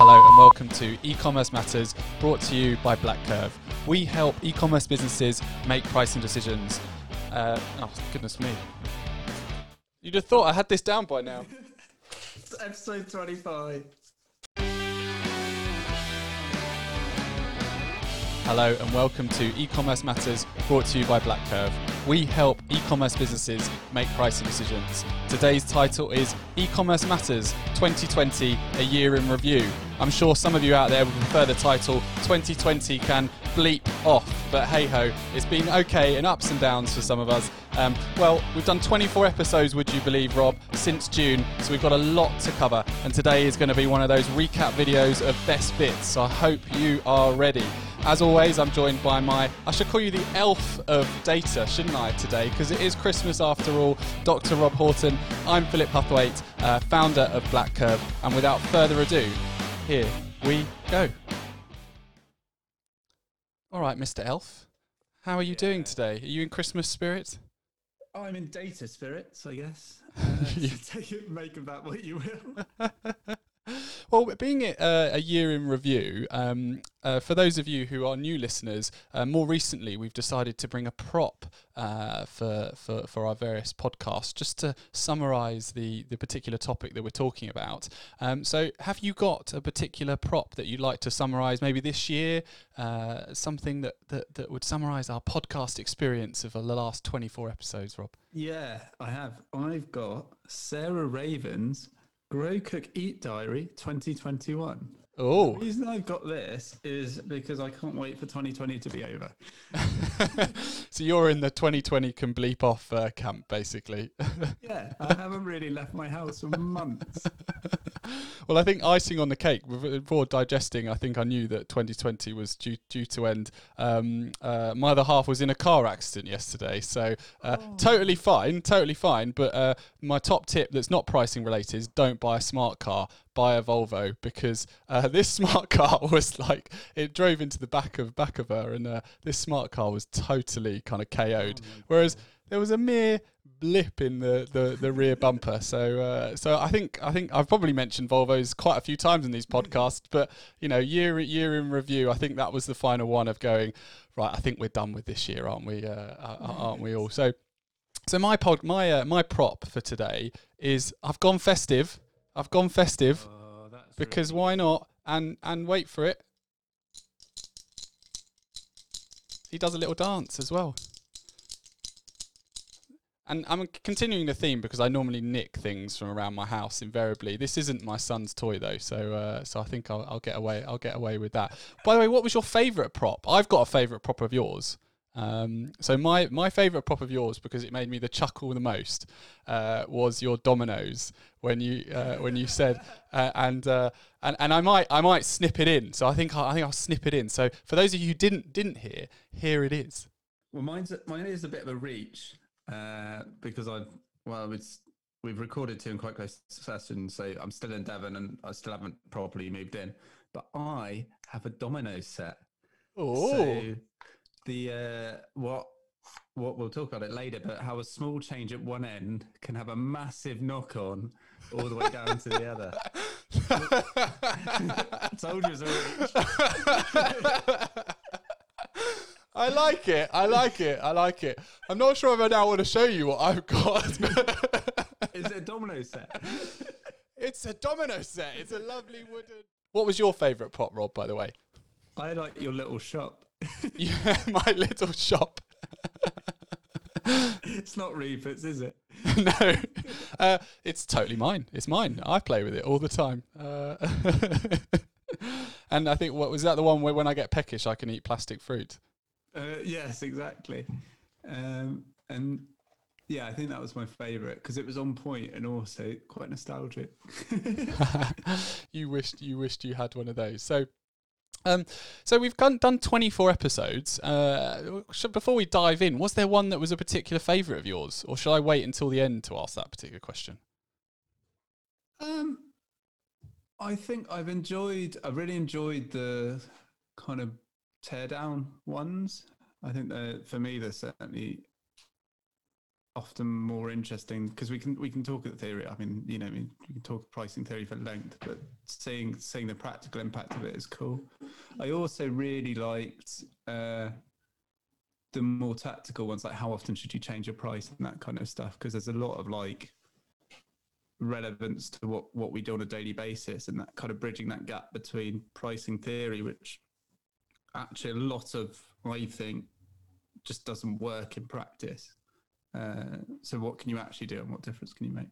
Hello and welcome to e-commerce matters brought to you by BlackCurve. We help e-commerce businesses make pricing decisions. Uh, oh goodness me! You'd have thought I had this down by now. episode 25. Hello and welcome to e-commerce matters brought to you by BlackCurve. We help e-commerce businesses make pricing decisions. Today's title is E-commerce Matters 2020: A Year in Review. I'm sure some of you out there would prefer the title 2020 can bleep off, but hey ho, it's been okay and ups and downs for some of us. Um, well, we've done 24 episodes, would you believe, Rob, since June, so we've got a lot to cover, and today is going to be one of those recap videos of best bits, so I hope you are ready. As always, I'm joined by my, I should call you the elf of data, shouldn't I, today? Because it is Christmas after all. Dr. Rob Horton. I'm Philip Huthwaite, uh, founder of BlackCurve. And without further ado, here we go. All right, Mr. Elf. How are you doing today? Are you in Christmas spirit? I'm in data spirits, I guess. Uh, so take it, make of that what you will. Well, being uh, a year in review, um, uh, for those of you who are new listeners, uh, more recently we've decided to bring a prop uh, for, for for our various podcasts, just to summarise the the particular topic that we're talking about. Um, so, have you got a particular prop that you'd like to summarise, maybe this year, uh, something that, that that would summarise our podcast experience of the last twenty four episodes, Rob? Yeah, I have. I've got Sarah Raven's Grow Cook Eat Diary 2021. Oh, The reason I've got this is because I can't wait for 2020 to be over. so you're in the 2020 can bleep off uh, camp, basically. Yeah, I haven't really left my house for months. well, I think icing on the cake before digesting, I think I knew that 2020 was due due to end. Um, uh, my other half was in a car accident yesterday, so uh, Oh. totally fine, totally fine. But uh, my top tip that's not pricing related is don't buy a smart car. Buy a Volvo because uh, this smart car was like it drove into the back of back of her, and uh, this smart car was totally kind of KO'd. Whereas there was a mere blip in the, the, the rear bumper. So uh, so I think I think I've probably mentioned Volvos quite a few times in these podcasts, but you know year year in review, I think that was the final one of going right. I think we're done with this year, aren't we? Uh, aren't we all? So so my pod my uh, my prop for today is I've gone festive. I've gone festive Oh, because really- why not? And and wait for it. He does a little dance as well. And I'm continuing the theme because I normally nick things from around my house invariably. This isn't my son's toy though, so uh, so I think I'll, I'll get away. I'll get away with that. By the way, what was your favourite prop? I've got a favourite prop of yours. Um, so my my favourite prop of yours because it made me the chuckle the most uh, was your dominoes when you uh, when you said uh, and uh, and and I might I might snip it in. So I think I, I think I'll snip it in. So for those of you who didn't didn't hear, here it is. Well, mine's mine is a bit of a reach uh, because I've well, it's we've recorded two in quite close succession, so I'm still in Devon and I still haven't properly moved in. But I have a domino set. Oh, So the uh, what what we'll talk about it later, but how a small change at one end can have a massive knock on all the way down to the other. Told you it was a reach. I like it. I like it. I like it. I'm not sure if I now want to show you what I've got. Is it a domino set? it's a domino set. It's a lovely wooden. What was your favourite prop, Rob? By the way, I like your little shop. yeah, my little shop. It's not Reapers, is it? no, uh, it's totally mine. It's mine. I play with it all the time. Uh, and I think what was that the one where when I get peckish, I can eat plastic fruit. Uh, yes, exactly. Um, and yeah, I think that was my favourite because it was on point and also quite nostalgic. you wished you wished you had one of those. So. Um, so we've done, done 24 episodes. Uh, before we dive in, was there one that was a particular favourite of yours, or should I wait until the end to ask that particular question? Um, I think I've enjoyed. I really enjoyed the kind of teardown ones. I think that for me, they're certainly often more interesting because we can we can talk at the theory. I mean, you know, I mean, we can talk pricing theory for length, but seeing seeing the practical impact of it is cool. I also really liked uh, the more tactical ones, like how often should you change your price and that kind of stuff, because there's a lot of like relevance to what what we do on a daily basis, and that kind of bridging that gap between pricing theory, which actually a lot of I think just doesn't work in practice uh, so what can you actually do and what difference can you make?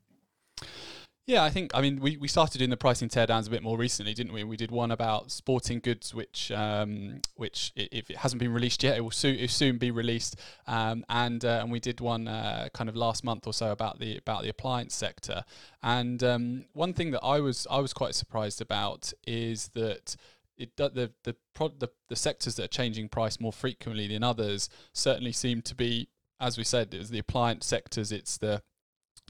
Yeah, I think I mean we, we started doing the pricing teardowns a bit more recently, didn't we? We did one about sporting goods, which um, which if it hasn't been released yet, it will soon it soon be released. Um, and uh, and we did one uh, kind of last month or so about the about the appliance sector. And um, one thing that I was I was quite surprised about is that it the the, the the sectors that are changing price more frequently than others certainly seem to be as we said, it's the appliance sectors, it's the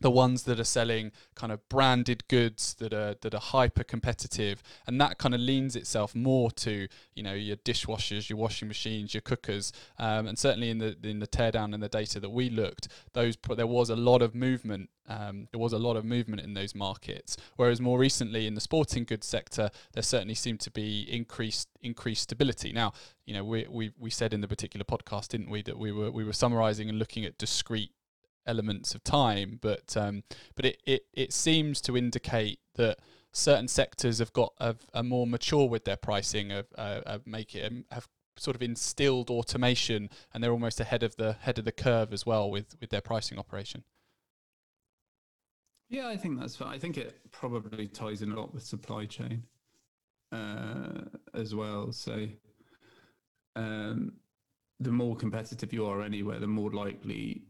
the ones that are selling kind of branded goods that are that are hyper competitive. And that kind of leans itself more to you know your dishwashers your washing machines your cookers. Um, and certainly in the in the teardown and the data that we looked those there was a lot of movement um, there was a lot of movement in those markets. Whereas more recently in the sporting goods sector there certainly seemed to be increased increased stability. Now you know we we, we said in the particular podcast didn't we that we were we were summarizing and looking at discrete elements of time, but um, but it, it it seems to indicate that certain sectors have got a, more mature with their pricing, of, uh, of make it have sort of instilled automation, and they're almost ahead of the head of the curve as well with with their pricing operation. Yeah, I think that's. I think it probably ties in a lot with supply chain uh, as well. So. Um, the more competitive you are anywhere, the more likely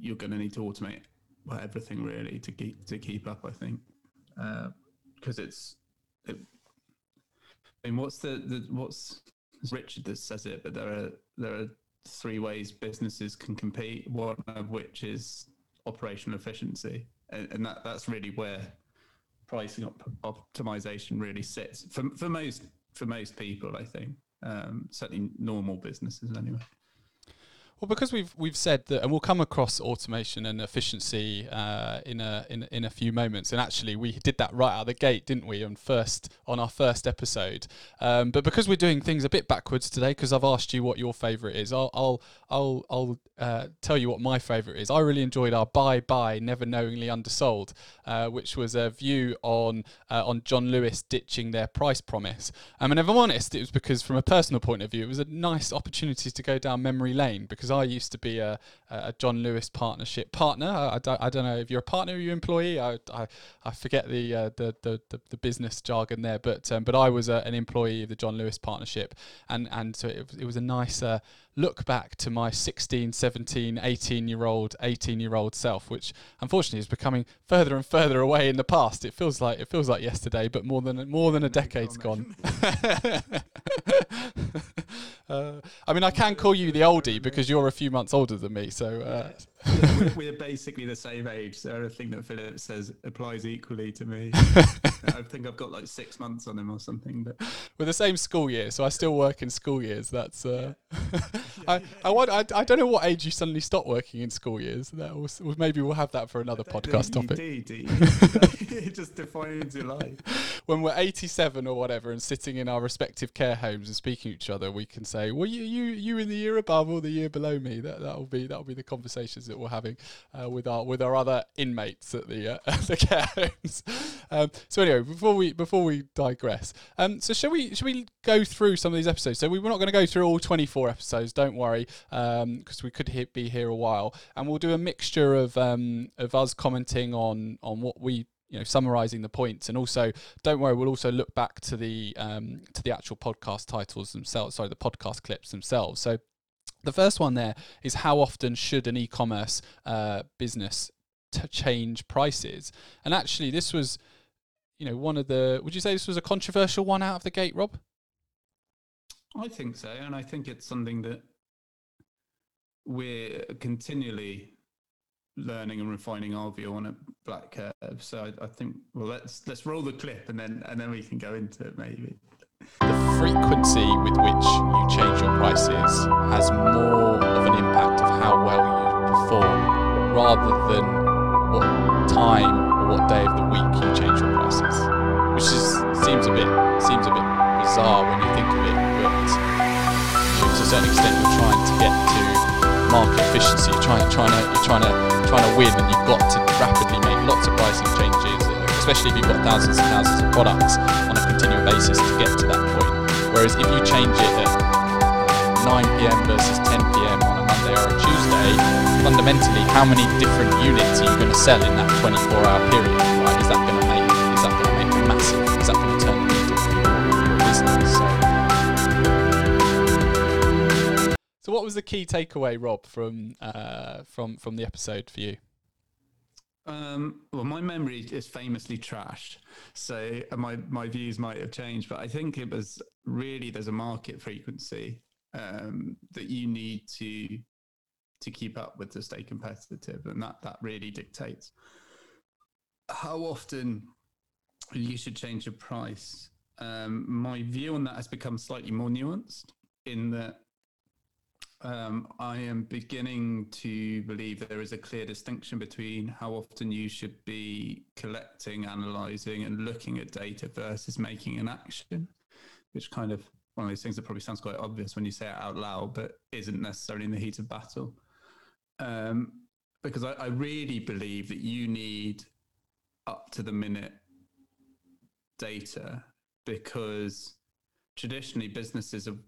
you're going to need to automate everything really to keep to keep up. I think because uh, it's. It, I mean, what's the, the what's Richard that says it, but there are there are three ways businesses can compete. One of which is operational efficiency, and, and that that's really where pricing op- optimization really sits for for most for most people. I think um, certainly normal businesses anyway. Well, because we've we've said that, and we'll come across automation and efficiency uh, in a in, in a few moments. And actually, we did that right out of the gate, didn't we? On first on our first episode. Um, but because we're doing things a bit backwards today, because I've asked you what your favourite is, I'll I'll I'll, I'll uh, tell you what my favourite is. I really enjoyed our buy buy never knowingly undersold, uh, which was a view on uh, on John Lewis ditching their price promise. Um, and if I'm honest, it was because from a personal point of view, it was a nice opportunity to go down memory lane because because I used to be a, a John Lewis partnership partner. I, I, don't, I don't know if you're a partner or you employee. I, I, I forget the, uh, the, the, the, the business jargon there, but um, but I was a, an employee of the John Lewis partnership, and and so it, it was a nice uh, look back to my 16, 17, 18 year old, 18 year old self, which unfortunately is becoming further and further away in the past. It feels like it feels like yesterday, but more than more than a decade's gone. Uh, I mean, I can call you the oldie because you're a few months older than me. So uh, we're, we're, basically the same age. So everything that Philip says applies equally to me. I think I've got like six months on him or something. But we're the same school year, so I still work in school years. That's uh, I, I want. I, I don't know what age you suddenly stop working in school years. That was, maybe we'll have that for another podcast topic. it just defines your life. When we're 87 or whatever and sitting in our respective care homes and speaking to each other, we can say, "Well, you you you in the year above or the year below me." That that'll be that'll be the conversations that we're having uh, with our with our other inmates at the uh, the care homes. Um, so anyway, before we before we digress, um, so shall we shall we go through some of these episodes? So we we're not going to go through all 24 episodes. Don't worry, because um, we could be here a while, and we'll do a mixture of um, of us commenting on on what we you know summarizing the points and also don't worry we'll also look back to the um, to the actual podcast titles themselves sorry the podcast clips themselves so the first one there is how often should an e-commerce uh, business change prices? And actually, this was, you know, one of the. Would you say this was a controversial one out of the gate, Rob? I think so, and I think it's something that we're continually learning and refining our view on a BlackCurve. So I, I think well, let's let's roll the clip and then and then we can go into it maybe the frequency with which you change your prices has more of an impact of how well you perform rather than what time or what day of the week you change your prices, which is seems a bit seems a bit bizarre when you think of it, but to a certain extent you're trying to get to market efficiency, you're trying trying to you're trying to trying to win, and you've got to rapidly make lots of pricing changes, especially if you've got thousands and thousands of products on a continual basis to get to that point. Whereas if you change it at 9 p.m. versus 10 p.m. on a Monday or a Tuesday, fundamentally, how many different units are you going to sell in that 24-hour period? Right? Is that going to make is that going to make massive? Is that going to turn the needle for your business? So, so what was the key takeaway, Rob, from uh, from from the episode for you? Um, well, my memory is famously trashed, so uh, my my views might have changed. But I think it was really there's a market frequency um, that you need to to keep up with to stay competitive, and that that really dictates how often you should change your price. Um, my view on that has become slightly more nuanced in that um, I am beginning to believe there is a clear distinction between how often you should be collecting, analyzing, and looking at data versus making an action, which kind of one of those things that probably sounds quite obvious when you say it out loud, but isn't necessarily in the heat of battle. Um, because I, I really believe that you need up to the minute data because traditionally businesses have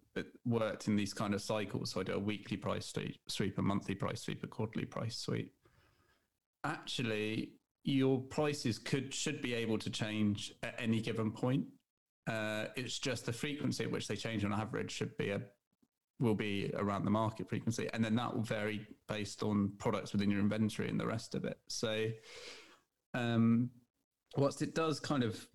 worked in these kind of cycles. So I do a weekly price sweep, a monthly price sweep, a quarterly price sweep. Actually, your prices could should be able to change at any given point. Uh, it's just the frequency at which they change on average should be a will be around the market frequency, and then that will vary based on products within your inventory and the rest of it. So, um, whilst it does kind of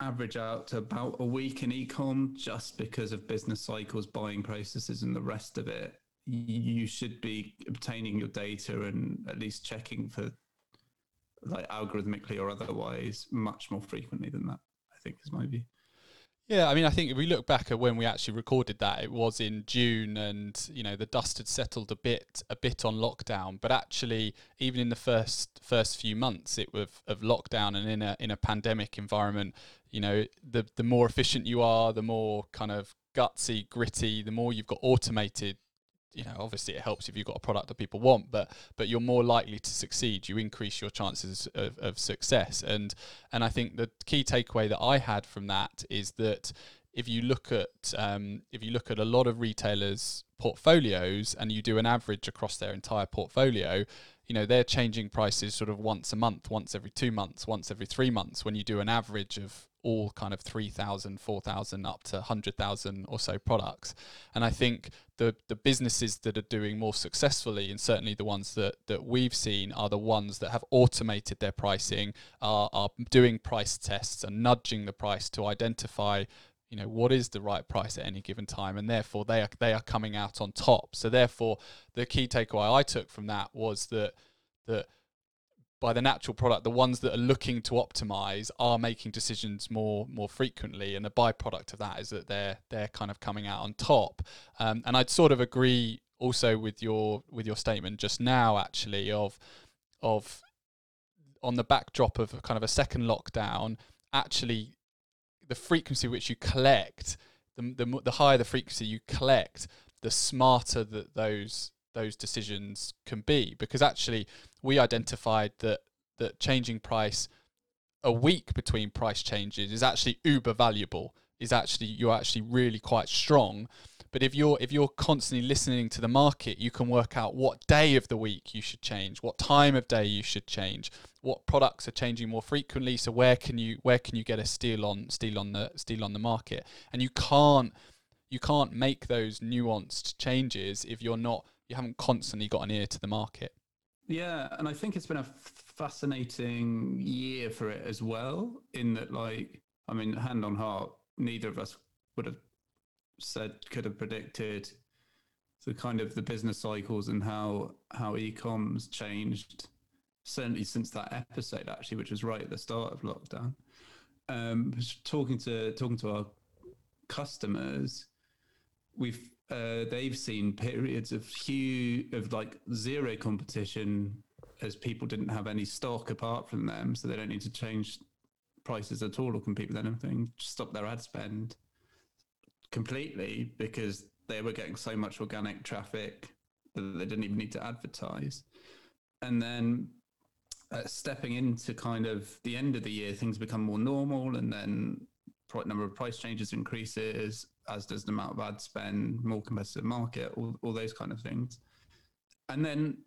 average out to about a week in ecom just because of business cycles, buying processes, and the rest of it, you should be obtaining your data and at least checking for like algorithmically or otherwise much more frequently than that. I think is my view. Yeah, I mean, I think if we look back at when we actually recorded that, it was in June, and you know the dust had settled a bit, a bit on lockdown. But actually, even in the first first few months, it of, of lockdown and in a in a pandemic environment, you know, the the more efficient you are, the more kind of gutsy, gritty, the more you've got automated you know obviously it helps if you've got a product that people want but but you're more likely to succeed. You increase your chances of, of success. And and i think the key takeaway that i had from that is that if you look at um, if you look at a lot of retailers portfolios and you do an average across their entire portfolio you know they're changing prices sort of once a month once every two months once every three months when you do an average of all kind of 3,000, 4,000 up to 100,000 or so products. And I think the, the businesses that are doing more successfully, and certainly the ones that, that we've seen, are the ones that have automated their pricing, are, are doing price tests and nudging the price to identify you know what is the right price at any given time and therefore they are they are coming out on top so therefore the key takeaway i took from that was that that by the natural product, the ones that are looking to optimize are making decisions more more frequently, and the byproduct of that is that they're they're kind of coming out on top. Um, and I'd sort of agree also with your with your statement just now, actually, of of on the backdrop of kind of a second lockdown, actually, the frequency which you collect, the the, the higher the frequency you collect, the smarter that those those decisions can be. Because actually we identified that that changing price a week between price changes is actually uber valuable is actually you're actually really quite strong but if you're if you're constantly listening to the market you can work out what day of the week you should change what time of day you should change what products are changing more frequently so where can you where can you get a steal on steal on the steal on the market and you can't you can't make those nuanced changes if you're not you haven't constantly got an ear to the market. Yeah, and I think it's been a fascinating year for it as well. In that, like, I mean, hand on heart, neither of us would have said could have predicted the kind of the business cycles and how how ecoms changed. Certainly since that episode, actually, which was right at the start of lockdown. Um, talking to talking to our customers, we've uh, they've seen periods of huge of like zero competition as people didn't have any stock apart from them, so they don't need to change prices at all or compete with anything, just stop their ad spend completely because they were getting so much organic traffic that they didn't even need to advertise. And then uh, stepping into kind of the end of the year, things become more normal, and then number of price changes increases, as does the amount of ad spend, more competitive market, all, all those kind of things. And then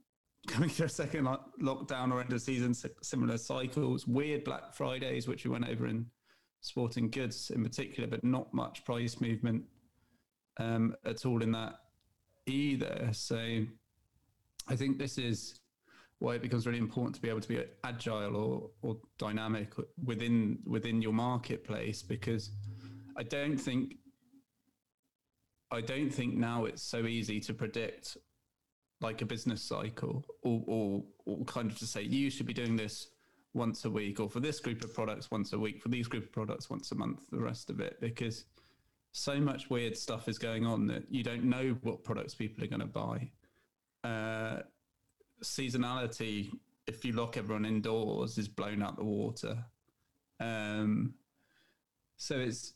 coming to a second lockdown or end of season, similar cycles, weird Black Fridays, which we went over in sporting goods in particular, but not much price movement um, at all in that either. So I think this is why it becomes really important to be able to be agile or, or dynamic within within your marketplace because I don't think I don't think now it's so easy to predict like a business cycle or, or, or kind of to say you should be doing this once a week or for this group of products once a week for these group of products once a month the rest of it because so much weird stuff is going on that you don't know what products people are going to buy uh, seasonality if you lock everyone indoors is blown out the water um, so it's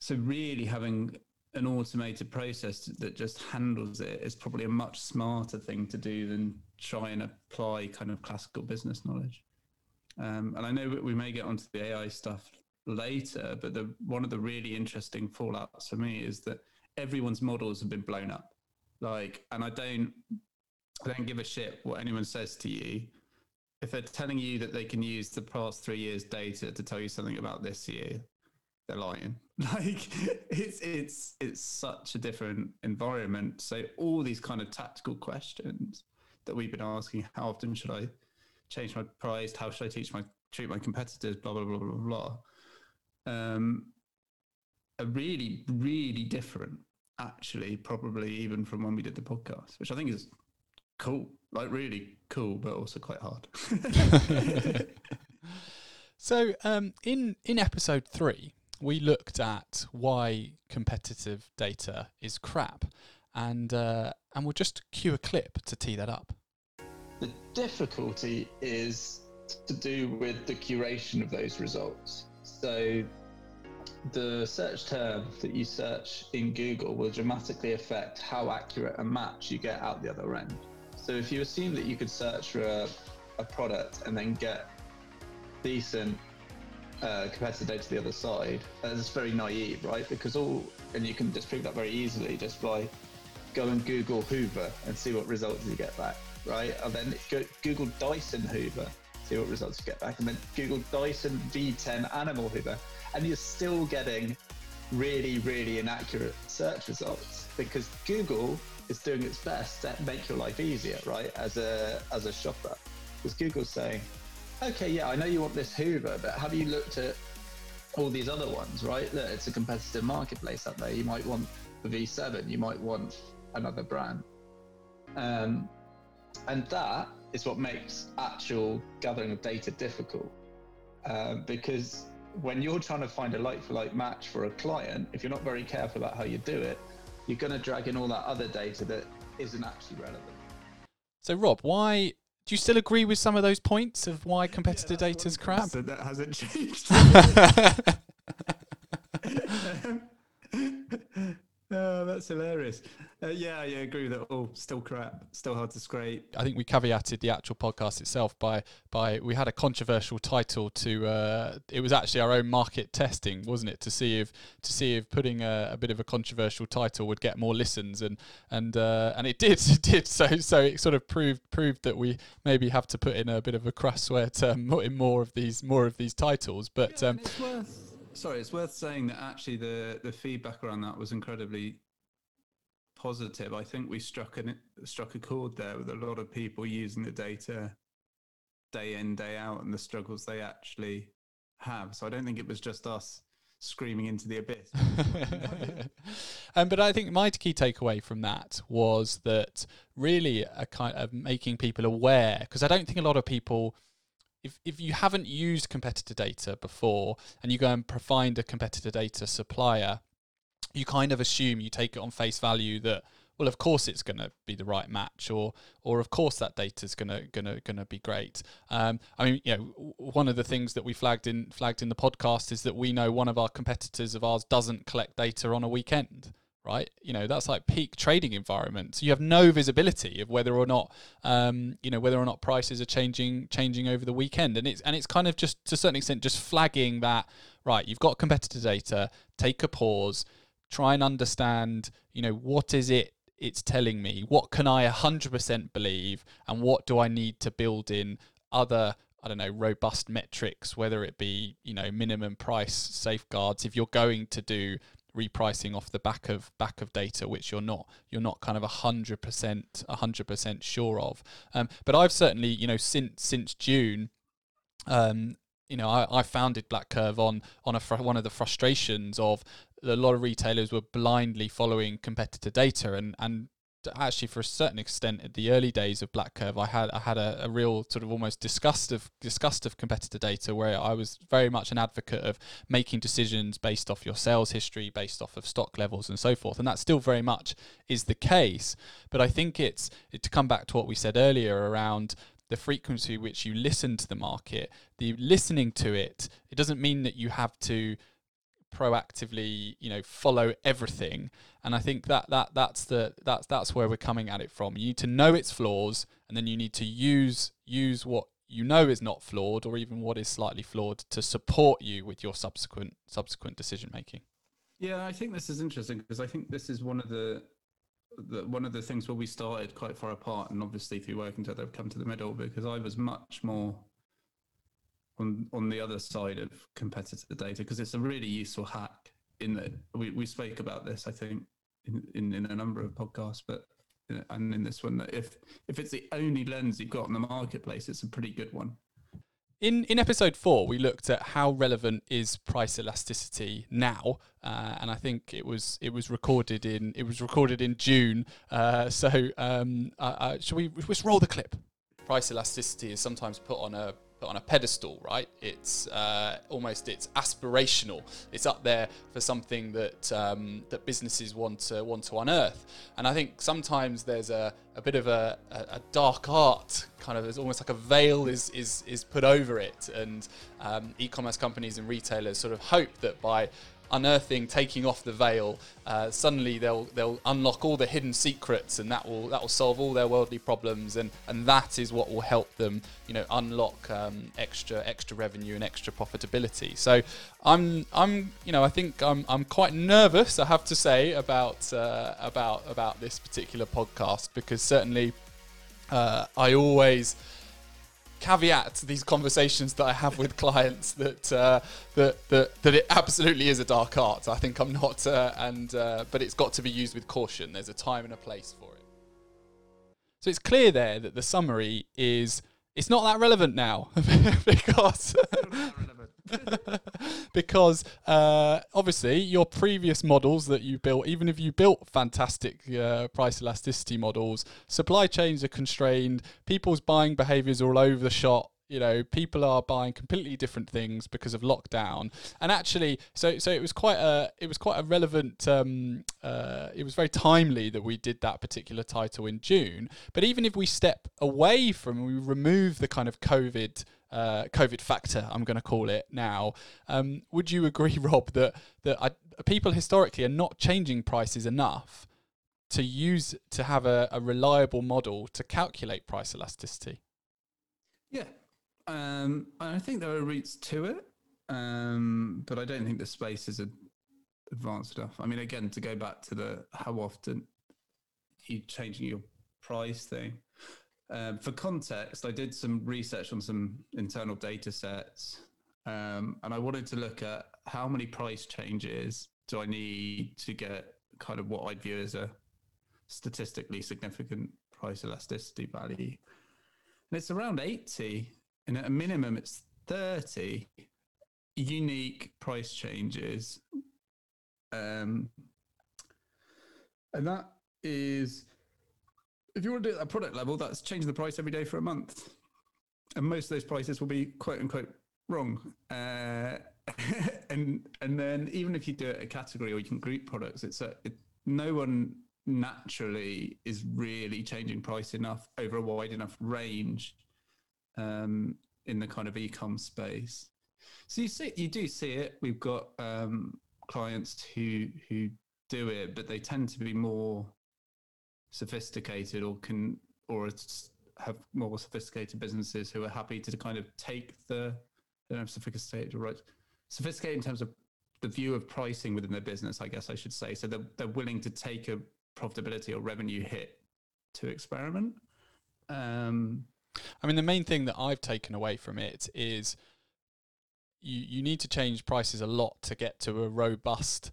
so really having an automated process that just handles it is probably a much smarter thing to do than try and apply kind of classical business knowledge. Um, and I know we may get onto the AI stuff later, but the one of the really interesting fallouts for me is that everyone's models have been blown up. Like, and I don't, I don't give a shit what anyone says to you. If they're telling you that they can use the past three years' data to tell you something about this year, they're lying. Like it's it's it's such a different environment. So all these kind of tactical questions that we've been asking: How often should I change my price? How should I teach my treat my competitors? Blah blah blah blah blah. Um, are really really different. Actually, probably even from when we did the podcast, which I think is cool. Like really cool, but also quite hard. so, um, in in episode three, we looked at why competitive data is crap, and uh, and we'll just cue a clip to tee that up. Difficulty is to do with the curation of those results. So the search term that you search in Google will dramatically affect how accurate a match you get out the other end. So if you assume that you could search for a, a product and then get decent uh, data to the other side, uh, it's very naive, right? Because all, and you can disprove that very easily just by go and Google Hoover and see what results you get back, right? And then go, Google Dyson Hoover, see what results you get back, and then Google Dyson V10 Animal Hoover, and you're still getting really, really inaccurate search results because Google is doing its best to make your life easier, right? As a as a shopper, because Google's saying, okay, yeah, I know you want this Hoover, but have you looked at all these other ones, right? Look, it's a competitive marketplace out there. You might want the V7, you might want another brand. Um, and that is what makes actual gathering of data difficult. Uh, because when you're trying to find a like for like match for a client, if you're not very careful about how you do it, you're going to drag in all that other data that isn't actually relevant. So, Rob, why do you still agree with some of those points of why competitor yeah, data is crap? So that hasn't changed. Oh, that's hilarious. Uh, yeah, I agree with that. all. still crap, still hard to scrape. I think we caveated the actual podcast itself by by we had a controversial title to. Uh, it was actually our own market testing, wasn't it, to see if to see if putting a, a bit of a controversial title would get more listens, and and uh, and it did, it did. So so it sort of proved proved that we maybe have to put in a bit of a crass swear term in more of these more of these titles, but. Yeah, um, sorry, it's worth saying that actually the the feedback around that was incredibly positive. I think we struck an struck a chord there with a lot of people using the data day in day out and the struggles they actually have. So I don't think it was just us screaming into the abyss. um, but I think my key takeaway from that was that really a kind of making people aware because I don't think a lot of people if, if you haven't used competitor data before and you go and find a competitor data supplier, you kind of assume you take it on face value that well, of course it's going to be the right match, or or of course that data is going to going to going to be great. Um, I mean, you know, one of the things that we flagged in flagged in the podcast is that we know one of our competitors of ours doesn't collect data on a weekend right? You know, that's like peak trading environment. So you have no visibility of whether or not, um, you know, whether or not prices are changing changing over the weekend, and it's and it's kind of just to a certain extent just flagging that right. You've got competitor data. Take a pause. Try and understand. You know, what is it? It's telling me what can I 100% believe, and what do I need to build in other I don't know, robust metrics, whether it be, you know, minimum price safeguards. If you're going to do repricing off the back of back of data which you're not you're not kind of a hundred percent a hundred percent sure of um, but I've certainly you know since since June um, you know I, I founded BlackCurve on on a fr- one of the frustrations of a lot of retailers were blindly following competitor data and and actually for a certain extent at the early days of BlackCurve, I had I had a, a, real sort of almost disgust of disgust of competitor data, where I was very much an advocate of making decisions based off your sales history, based off of stock levels, and so forth. And that still very much is the case. But I think it's to come back to what we said earlier around the frequency which you listen to the market, the listening to it. It doesn't mean that you have to proactively you know follow everything. And i think that that that's the that's that's where we're coming at it from. You need to know its flaws and then you need to use use what you know is not flawed or even what is slightly flawed to support you with your subsequent subsequent decision making yeah i think this is interesting because i think this is one of the, the one of the things where we started quite far apart and obviously through working together i've come to the middle because i was much more on on the other side of competitor data because it's a really useful hack. In that we, we spoke about this, I think, in, in, in a number of podcasts, but and in this one, that if if it's the only lens you've got in the marketplace, it's a pretty good one. In in episode four, we looked at how relevant is price elasticity now, uh, and I think it was it was recorded in it was recorded in June. Uh, so um, uh, shall we just roll the clip? Price elasticity is sometimes put on a on a pedestal, right? It's uh, almost it's aspirational. It's up there for something that um, that businesses want to want to unearth. And I think sometimes there's a, a bit of a, a, dark art kind of. It's almost like a veil is is is put over it, and um, e-commerce companies and retailers sort of hope that by unearthing, taking off the veil, uh, suddenly they'll they'll unlock all the hidden secrets, and that will that will solve all their worldly problems, and and that is what will help them, you know, unlock um, extra extra revenue and extra profitability. So I'm I'm you know I think I'm I'm quite nervous, I have to say, about uh, about about this particular podcast because certainly uh, I always caveat these conversations that I have with clients that uh, that, that that it absolutely is a dark art. I think I'm not, uh, and uh, but it's got to be used with caution. There's a time and a place for it. So it's clear there that the summary is it's not that relevant now because because uh, obviously your previous models that you built, even if you built fantastic uh, price elasticity models, supply chains are constrained, people's buying behaviors are all over the shop you know people are buying completely different things because of lockdown. And actually so so it was quite a it was quite a relevant um, uh, it was very timely that we did that particular title in June. But even if we step away from we remove the kind of covid uh, COVID factor, I'm going to call it now. Um, would you agree, Rob, that that I, people historically are not changing prices enough to use to have a, a reliable model to calculate price elasticity? Yeah, um, I think there are routes to it, um, but I don't think the space is advanced enough. I mean, again, to go back to the how often you changing your price thing. Um, for context, I did some research on some internal data sets, um, and I wanted to look at how many price changes do I need to get kind of what I'd view as a statistically significant price elasticity value. And it's around 80 and at a minimum it's 30 unique price changes um, and that is if you want to do it at a product level that's changing the price every day for a month and most of those prices will be quote unquote wrong uh, and and then even if you do it a category or you can group products it's a it, no one naturally is really changing price enough over a wide enough range um, in the kind of ecom space. So you see, you do see it. We've got um, clients who who do it, but they tend to be more sophisticated or can or have more sophisticated businesses who are happy to kind of take the I don't know sophisticated right sophisticated in terms of the view of pricing within their business, I guess I should say. So they're, they're willing to take a profitability or revenue hit to experiment. Um, I mean, the main thing that I've taken away from it is you you need to change prices a lot to get to a robust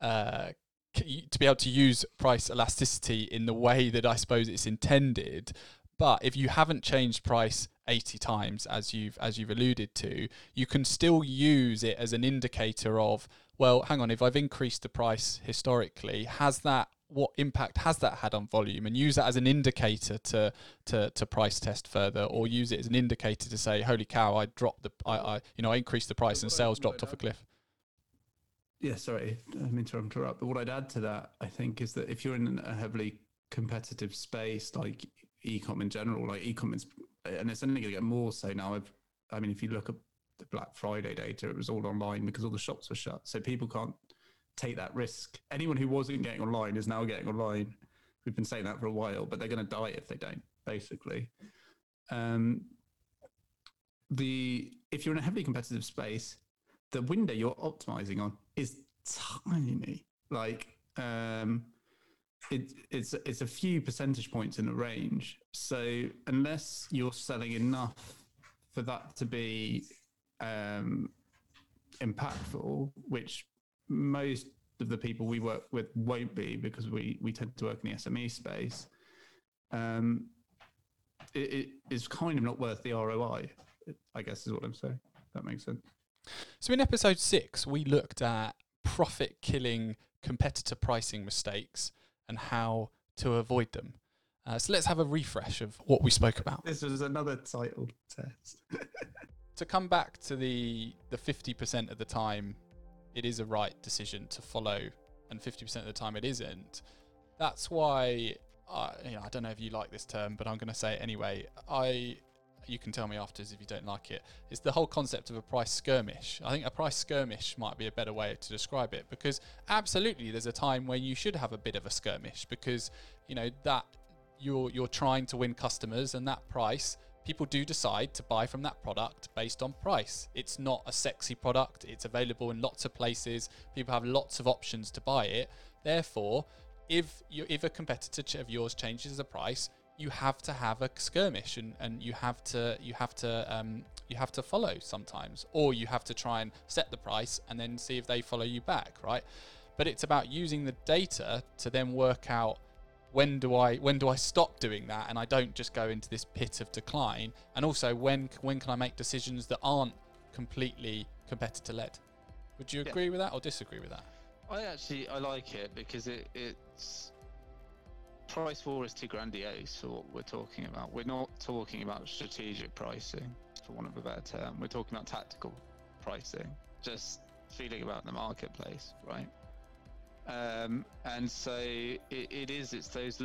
uh, to be able to use price elasticity in the way that I suppose it's intended. But if you haven't changed price 80 times as you've as you've alluded to, you can still use it as an indicator of well, hang on, if I've increased the price historically, has that what impact has that had on volume and use that as an indicator to to to price test further or use it as an indicator to say holy cow I dropped the I, I you know I increased the price and sales dropped off a cliff yeah sorry I mean to interrupt but what I'd add to that I think is that if you're in a heavily competitive space like ecom in general like ecom is and it's only going to get more so now I've I mean if you look at the Black Friday data it was all online because all the shops were shut so people can't take that risk. Anyone who wasn't getting online is now getting online. We've been saying that for a while, but they're going to die if they don't. Basically, um, the if you're in a heavily competitive space, the window you're optimizing on is tiny. Like um, it, it's it's a few percentage points in a range. So unless you're selling enough for that to be um, impactful, which most of the people we work with won't be because we we tend to work in the SME space. Um, it, it is kind of not worth the ROI. I guess is what I'm saying. That makes sense. So in episode six, we looked at profit killing competitor pricing mistakes and how to avoid them. Uh, so let's have a refresh of what we spoke about. This was another title test. to come back to the the 50% of the time it is a right decision to follow, and 50% of the time it isn't. That's why I, you know, I don't know if you like this term, but I'm going to say it anyway. I you can tell me afterwards if you don't like it. It's the whole concept of a price skirmish. I think a price skirmish might be a better way to describe it because absolutely there's a time when you should have a bit of a skirmish because you know that you're you're trying to win customers and that price people do decide to buy from that product based on price. It's not a sexy product, it's available in lots of places, people have lots of options to buy it. Therefore, if you if a competitor of yours changes the price, you have to have a skirmish and, and you have to you have to um, you have to follow sometimes or you have to try and set the price and then see if they follow you back right but it's about using the data to then work out when do I when do I stop doing that and I don't just go into this pit of decline? And also when when can I make decisions that aren't completely competitor led? Would you agree yeah. with that or disagree with that? I actually I like it because it, it's price war is too grandiose for what we're talking about. We're not talking about strategic pricing, for want of a better term. We're talking about tactical pricing, just feeling about the marketplace, right? Um, and so it, it is. It's those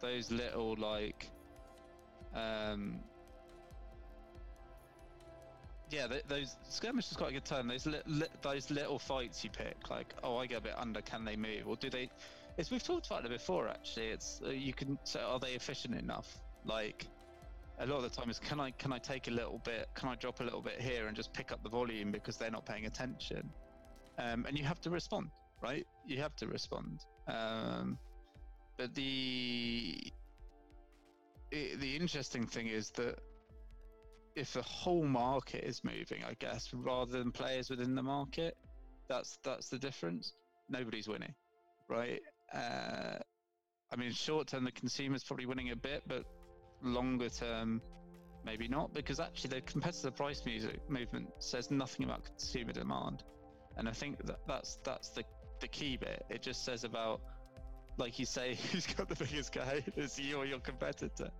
those little like, um, yeah, th- those skirmish is quite a good term. Those li- li- those little fights you pick, like, oh, I get a bit under. Can they move, or do they? It's we've talked about it before. Actually, it's uh, you can say, are they efficient enough? Like, a lot of the time is can I can I take a little bit? Can I drop a little bit here and just pick up the volume because they're not paying attention? Um, and you have to respond right? You have to respond. Um, but the it, the interesting thing is that if the whole market is moving, I guess, rather than players within the market, that's that's the difference. Nobody's winning, right? Uh, I mean, short term, the consumer's probably winning a bit, but longer term, maybe not, because actually the competitive price music movement says nothing about consumer demand, and I think that that's that's the the key bit. It just says about, like you say, who's got the biggest kahuna? It's you or your competitor.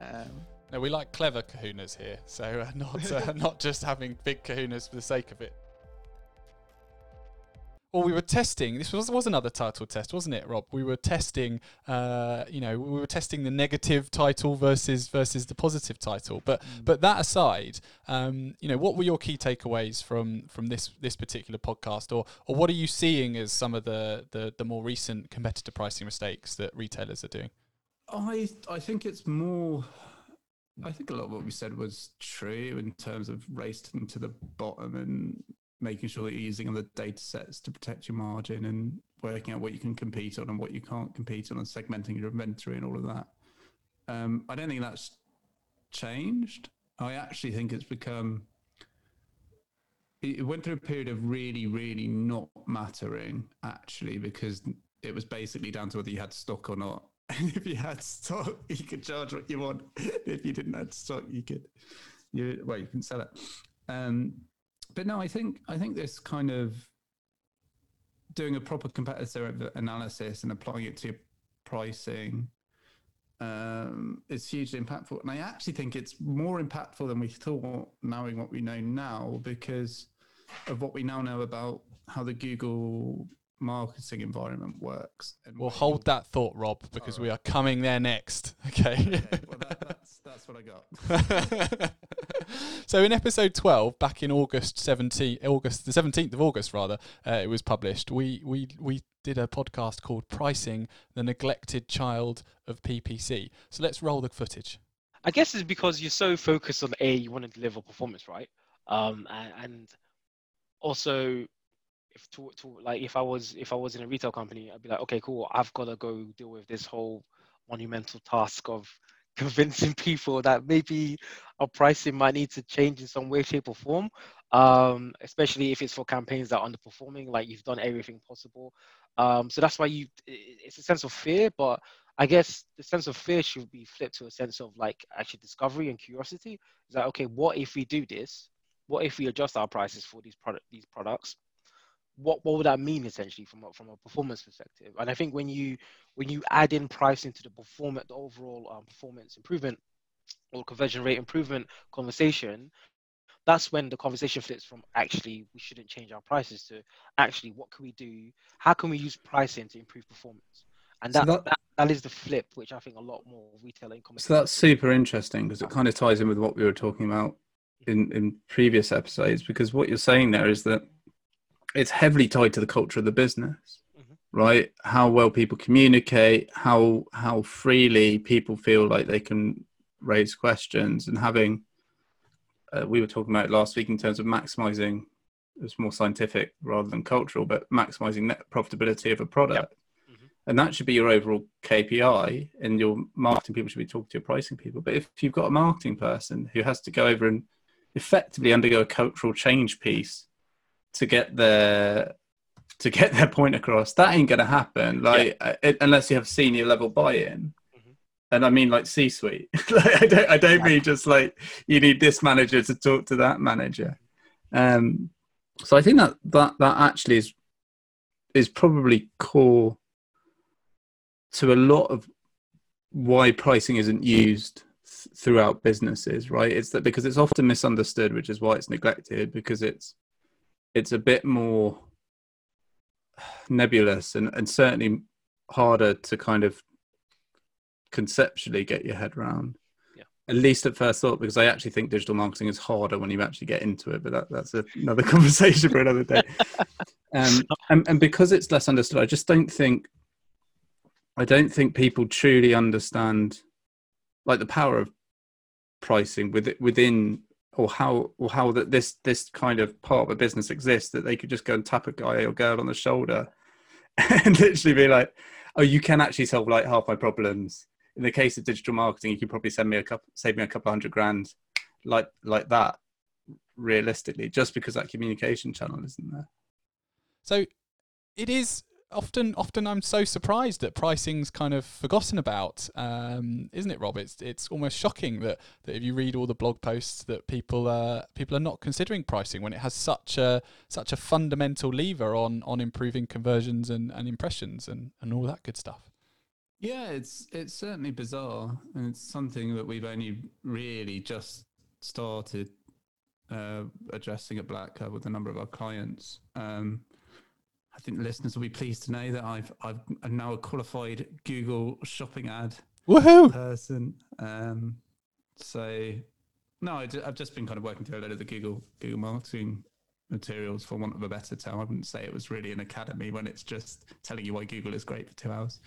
Um, no, we like clever kahunas here, so uh, not uh, not just having big kahunas for the sake of it. Or we were testing. This was was another title test, wasn't it, Rob? We were testing, uh, you know, we were testing the negative title versus versus the positive title. But mm. but that aside, um, you know, what were your key takeaways from from this this particular podcast, or or what are you seeing as some of the the, the more recent competitor pricing mistakes that retailers are doing? I I think it's more. I think a lot of what we said was true in terms of racing to the bottom and making sure that you're using the data sets to protect your margin and working out what you can compete on and what you can't compete on and segmenting your inventory and all of that. Um, I don't think that's changed. I actually think it's become. It went through a period of really, really not mattering, actually, because it was basically down to whether you had stock or not. And if you had stock, you could charge what you want. if you didn't have stock, you could, you well, you can sell it. Um, but no, I think I think this kind of doing a proper competitor analysis and applying it to your pricing um, is hugely impactful. And I actually think it's more impactful than we thought, knowing what we know now, because of what we now know about how the Google marketing environment works. And we'll hold that thought, Rob, because right. we are coming there next. Okay. okay well, that, that's, that's what I got. so in episode 12, back in August 17, August the 17th of August rather, uh, it was published. We we we did a podcast called "Pricing the Neglected Child of PPC." So let's roll the footage. I guess it's because you're so focused on a you want to deliver performance, right? Um, and, and also if to, to like if I was if I was in a retail company, I'd be like, okay, cool, I've got to go deal with this whole monumental task of convincing people that maybe our pricing might need to change in some way, shape, or form. Um, especially if it's for campaigns that are underperforming, like you've done everything possible. Um, so that's why you it's a sense of fear, but I guess the sense of fear should be flipped to a sense of like actually discovery and curiosity. Is that okay? What if we do this? What if we adjust our prices for these product these products? What what would that mean essentially from a, from a performance perspective? And I think when you when you add in pricing to the performance, the overall um, performance improvement or conversion rate improvement conversation, that's when the conversation flips from actually we shouldn't change our prices to actually what can we do? How can we use pricing to improve performance? And that, so that, that, that is the flip, which I think a lot more retail e-commerce. So that's super interesting because it kind of ties in with what we were talking about in in previous episodes. Because what you're saying there is that it's heavily tied to the culture of the business mm-hmm. right how well people communicate how how freely people feel like they can raise questions and having uh, we were talking about last week in terms of maximizing it's more scientific rather than cultural but maximizing net profitability of a product yep. mm-hmm. and that should be your overall kpi and your marketing people should be talking to your pricing people but if you've got a marketing person who has to go over and effectively undergo a cultural change piece to get their to get their point across. That ain't gonna happen. Like yeah. it, unless you have senior level buy-in. Mm-hmm. And I mean like C-suite. like, I don't I don't mean just like you need this manager to talk to that manager. Um so I think that that that actually is is probably core to a lot of why pricing isn't used th- throughout businesses, right? It's that because it's often misunderstood, which is why it's neglected because it's it's a bit more nebulous and, and certainly harder to kind of conceptually get your head around. Yeah. At least at first thought, because I actually think digital marketing is harder when you actually get into it, but that, that's another conversation for another day. um, and, and because it's less understood, I just don't think, I don't think people truly understand like the power of pricing with, within or how or how that this this kind of part of a business exists that they could just go and tap a guy or girl on the shoulder and literally be like, "Oh, you can actually solve like half my problems." In the case of digital marketing, you can probably send me a couple, save me a couple hundred grand, like like that. Realistically, just because that communication channel isn't there. So, it is often often I'm so surprised that pricing's kind of forgotten about, um, isn't it, Rob? It's it's almost shocking that, that if you read all the blog posts that people uh, people are not considering pricing when it has such a such a fundamental lever on on improving conversions and, and impressions and, and all that good stuff. Yeah, it's it's certainly bizarre, and it's something that we've only really just started uh, addressing at Black with a number of our clients. Um, I think listeners will be pleased to know that I've I've I'm now a qualified Google shopping ad Woohoo! person. Um, so no, I I've just been kind of working through a lot of the Google Google marketing materials for want of a better term. I wouldn't say it was really an academy when it's just telling you why Google is great for two hours.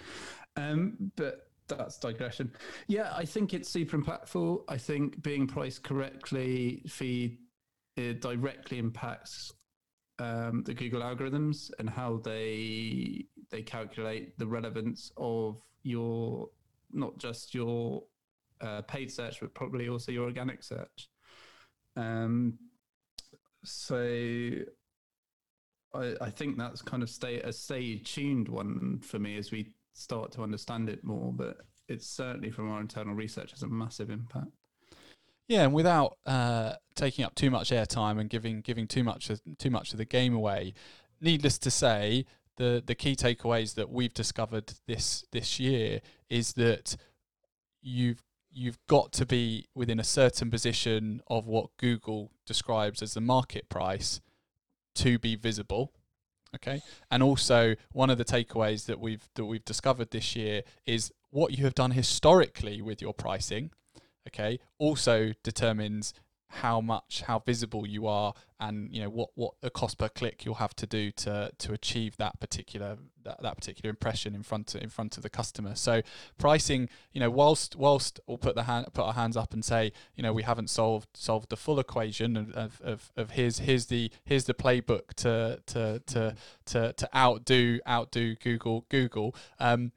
Um, but that's digression. Yeah, I think it's super impactful. I think being priced correctly feed it directly impacts um, the Google algorithms and how they they calculate the relevance of your not just your uh, paid search, but probably also your organic search. Um, so I, I think that's kind of stay a stay tuned one for me as we start to understand it more. But it's certainly from our internal research has a massive impact. Yeah, and without uh, taking up too much airtime and giving giving too much of, too much of the game away, needless to say, the the key takeaways that we've discovered this this year is that you've you've got to be within a certain position of what Google describes as the market price to be visible. Okay. And also one of the takeaways that we've that we've discovered this year is what you have done historically with your pricing, okay, also determines how much how visible you are and you know what what the cost per click you'll have to do to to achieve that particular that, that particular impression in front of, in front of the customer. So pricing you know whilst whilst we'll put the hand put our hands up and say you know we haven't solved solved the full equation of of, of, of here's here's the here's the playbook to to to to, to outdo outdo Google Google um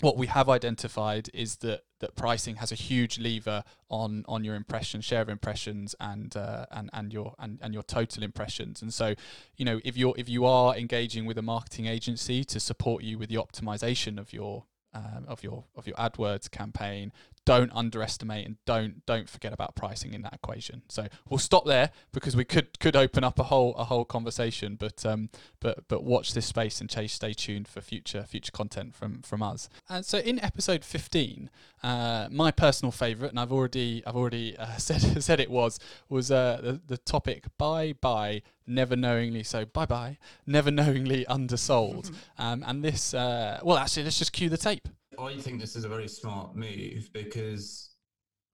what we have identified is that that pricing has a huge lever on on your impression share of impressions and uh, and and your and, and your total impressions and so you know if you're if you are engaging with a marketing agency to support you with the optimization of your um, of your of your AdWords campaign. Don't underestimate and don't don't forget about pricing in that equation. So we'll stop there because we could could open up a whole a whole conversation. But um but but watch this space and chase stay tuned for future future content from from us. And so in episode 15, uh, my personal favourite, and I've already I've already uh, said said it was was uh, the the topic bye bye never knowingly so bye bye never knowingly undersold um, and this uh, well actually let's just cue the tape I think this is a very smart move because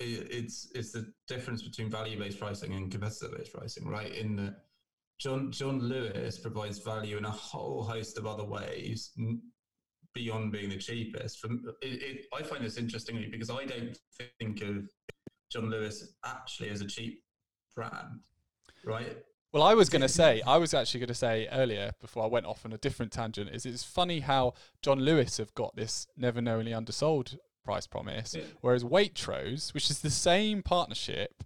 it, it's it's the difference between value based pricing and competitor based pricing, right? In that John John Lewis provides value in a whole host of other ways beyond being the cheapest. From it, it, I find this interestingly because I don't think of John Lewis actually as a cheap brand, right? Well, I was going to say, I was actually going to say earlier before I went off on a different tangent, is it's funny how John Lewis have got this never knowingly undersold price promise, Yeah. whereas Waitrose, which is the same partnership,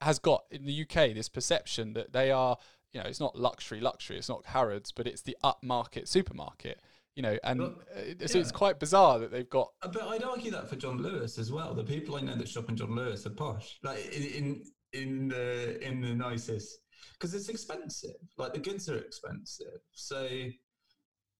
has got in the UK this perception that they are, you know, it's not luxury, luxury, it's not Harrods, but it's the upmarket supermarket, you know, and Well, uh, so it's quite bizarre that they've got Uh, But I'd argue that for John Lewis as well. The people I know that shop in John Lewis are posh, like in in, in the in the nicest, because it's expensive. Like the goods are expensive, so it,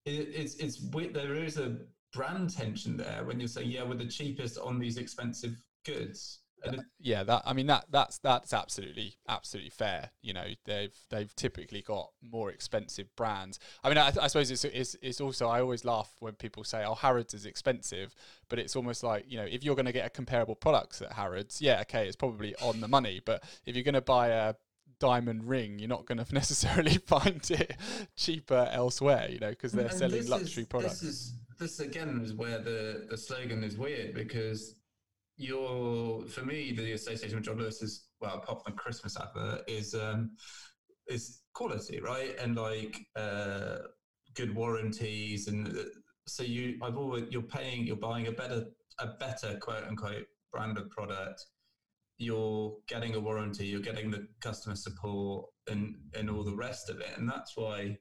it's it's weird. There is a brand tension there when you're saying, yeah, we're the cheapest on these expensive goods. It, yeah that i mean that that's that's absolutely absolutely fair you know they've they've typically got more expensive brands i mean i, I suppose it's, it's it's also i always laugh when people say oh harrods is expensive but it's almost like you know if you're going to get a comparable products at harrods yeah okay it's probably on the money but if you're going to buy a diamond ring you're not going to necessarily find it cheaper elsewhere you know because they're and selling luxury is, products This is this again is where the the slogan is weird because you're for me the association with John Lewis is well apart from the Christmas advert is um is quality right? And like uh good warranties and uh, so you I've always you're paying you're buying a better a better quote unquote branded product you're getting a warranty you're getting the customer support and and all the rest of it and that's why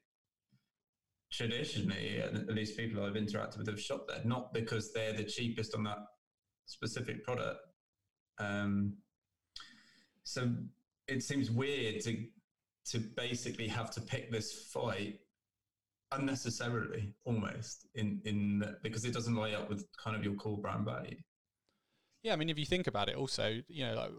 traditionally, at least people I've interacted with have shopped there, not because they're the cheapest on that specific product. Um, so it seems weird to to basically have to pick this fight unnecessarily, almost in in because it doesn't lie up with kind of your core brand value. Yeah, I mean, if you think about it, also, you know, like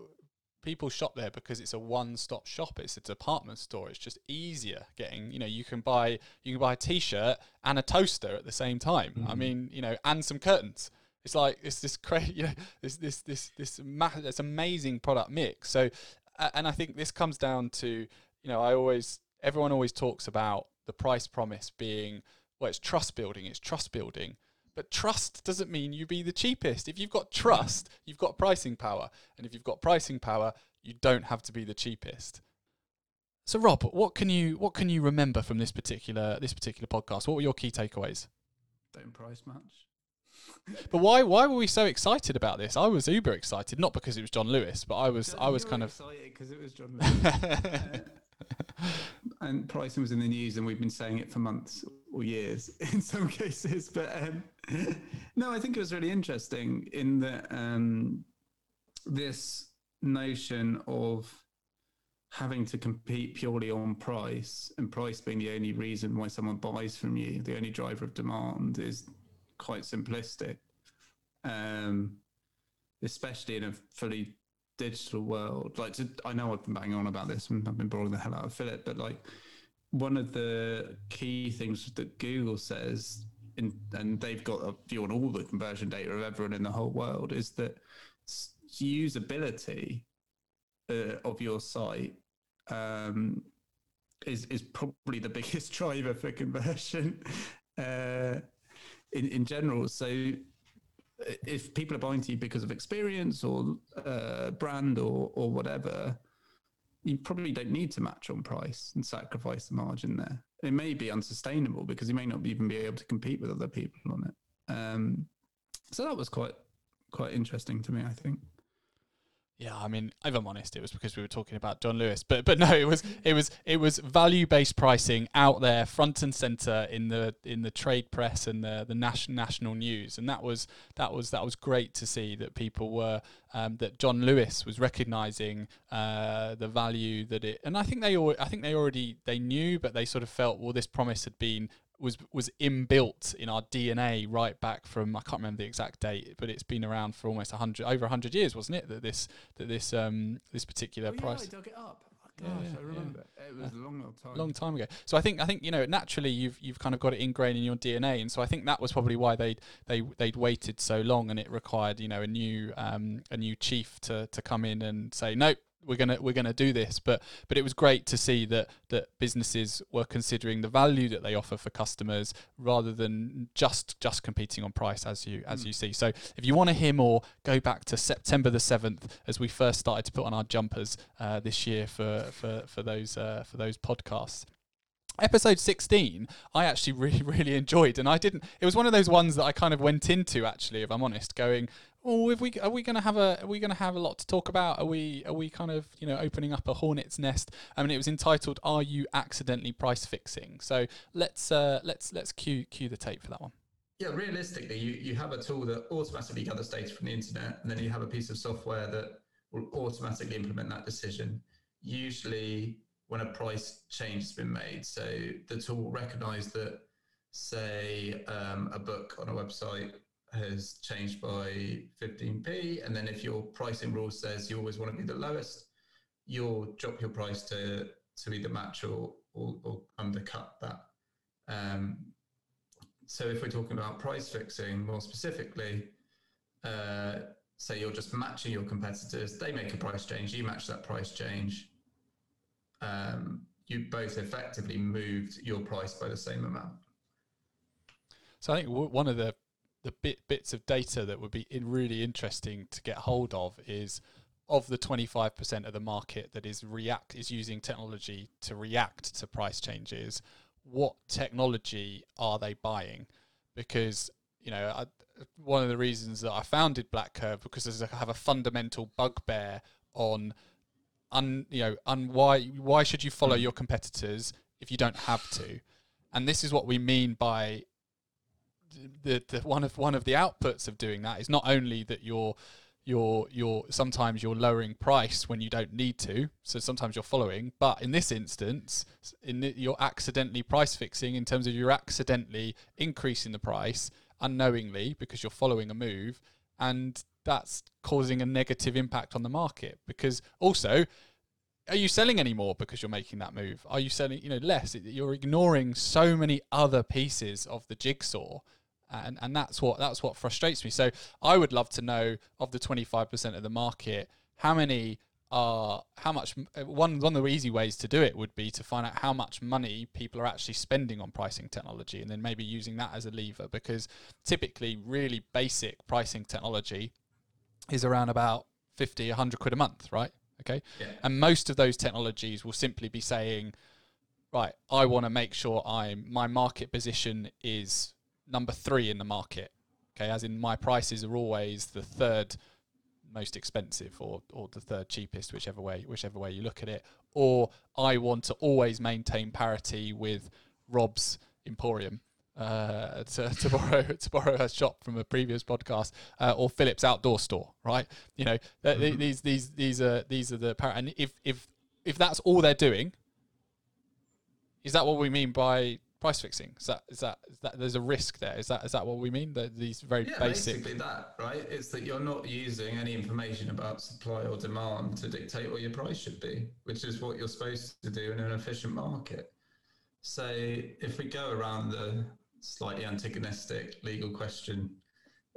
people shop there because it's a one-stop shop. It's a department store. It's just easier getting. You know, you can buy you can buy a t-shirt and a toaster at the same time. I Mhm. mean, you know, and some curtains. It's like it's this crazy, you know, this this this this ma- this amazing product mix. So, uh, and I think this comes down to, you know, I always everyone always talks about the price promise being well, it's trust building. It's trust building. But trust doesn't mean you be the cheapest. If you've got trust, you've got pricing power. And if you've got pricing power, you don't have to be the cheapest. So Rob, what can you what can you remember from this particular this particular podcast? What were your key takeaways? Don't price match. But why why were we so excited about this? I was uber excited, not because it was John Lewis, but I was I was kind of excited because it was John. Lewis. and pricing was in the news, and we've been saying it for months or years in some cases. But um, no, I think it was really interesting in that um, this notion of having to compete purely on price and price being the only reason why someone buys from you, the only driver of demand, is quite simplistic. Um, especially in a fully digital world. Like, to, I know I've been banging on about this and I've been boring the hell out of Philip, but like, one of the key things that Google says, in, and they've got a view on all the conversion data of everyone in the whole world, is that usability uh, of your site um, is is probably the biggest driver for conversion uh, in in general. So if people are buying to you because of experience or uh, brand or or whatever, you probably don't need to match on price and sacrifice the margin there. It may be unsustainable because you may not even be able to compete with other people on it. Um, so that was quite quite interesting to me. I think. Yeah, I mean, if I'm honest, it was because we were talking about John Lewis, but but no, it was it was it was value based pricing out there, front and center in the in the trade press and the the national national news, and that was that was that was great to see that people were um, that John Lewis was recognizing uh, the value that it, and I think they al- I think they already they knew, but they sort of felt well, this promise had been was was inbuilt in our DNA right back from I can't remember the exact date, but it's been around for almost hundred over hundred years, wasn't it? That this that this um this particular price I dug it up. Yeah, Gosh, yeah, I remember. It was a long, long time. long time ago. So I think I think you know naturally you've you've kind of got it ingrained in your DNA, and so I think that was probably why they they they'd waited so long, and it required you know a new um a new chief to to come in and say nope. We're gonna we're gonna do this, but but it was great to see that that businesses were considering the value that they offer for customers rather than just just competing on price as you as Mm. you see. So if you want to hear more, go back to September the seventh as we first started to put on our jumpers uh, this year for for for those uh, for those podcasts. Episode 16, I actually really, really enjoyed, and I didn't. It was one of those ones that I kind of went into, actually, if I'm honest, going, "Oh, if we are we going to have a are we going to have a lot to talk about? Are we are we kind of you know opening up a hornet's nest?" I mean, it was entitled "Are you accidentally price fixing?" So let's uh, let's let's cue cue the tape for that one. Yeah, realistically, you, you have a tool that automatically gathers data from the internet, and then you have a piece of software that will automatically implement that decision. Usually, when a price change has been made, so the tool will recognize that, say, um, a book on a website has changed by 15p, and then if your pricing rule says you always want to be the lowest, you'll drop your price to to either match or or, or undercut that. Um, so if we're talking about price fixing more specifically, uh, say you're just matching your competitors, they make a price change, you match that price change. Um, you both effectively moved your price by the same amount. So I think one of the the bit bits of data that would be in really interesting to get hold of is of the 25% of the market that is react is using technology to react to price changes what technology are they buying? Because you know I, one of the reasons that I founded BlackCurve because there's a, I have a fundamental bugbear on un you know un why why should you follow hmm. your competitors if you don't have to? And this is what we mean by the, the one of one of the outputs of doing that is not only that you're you're you're sometimes you're lowering price when you don't need to so sometimes you're following but in this instance in the, you're accidentally price fixing in terms of you're accidentally increasing the price unknowingly because you're following a move and that's causing a negative impact on the market. Because also are you selling any more because you're making that move? Are you selling you know less? You're ignoring so many other pieces of the jigsaw and and that's what that's what frustrates me. So i would love to know of the 25% of the market how many are how much one one of the easy ways to do it would be to find out how much money people are actually spending on pricing technology and then maybe using that as a lever because typically really basic pricing technology is around about 50 100 quid a month right? Okay? Yeah. and most of those technologies will simply be saying right i want to make sure i'm my market position is number 3 in the market okay as in my prices are always the third most expensive or or the third cheapest whichever way whichever way you look at it or i want to always maintain parity with rob's emporium uh, to, to borrow to borrow a shop from a previous podcast, uh, or Philip's Outdoor Store, right? You know, th- Mhm. these these these are these are the par- and if if if that's all they're doing, is that what we mean by price fixing? Is that is that is that there's a risk there? Is that is that what we mean? That these very Yeah, basic. basically that, right? It's that you're not using any information about supply or demand to dictate what your price should be, which is what you're supposed to do in an efficient market. So if we go around the slightly antagonistic legal question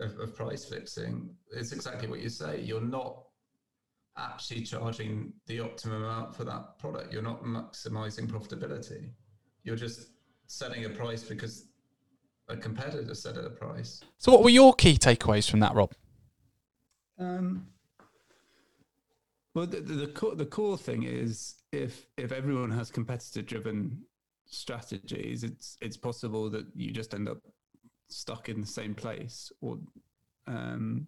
of, of price fixing, it's exactly what you say. You're not actually charging the optimum amount for that product. You're not maximizing profitability. You're just setting a price because a competitor set at a price. So, what were your key takeaways from that, Rob? Um, well, the, the, the, core, the core thing is if if everyone has competitor driven strategies, it's it's possible that you just end up stuck in the same place, or um,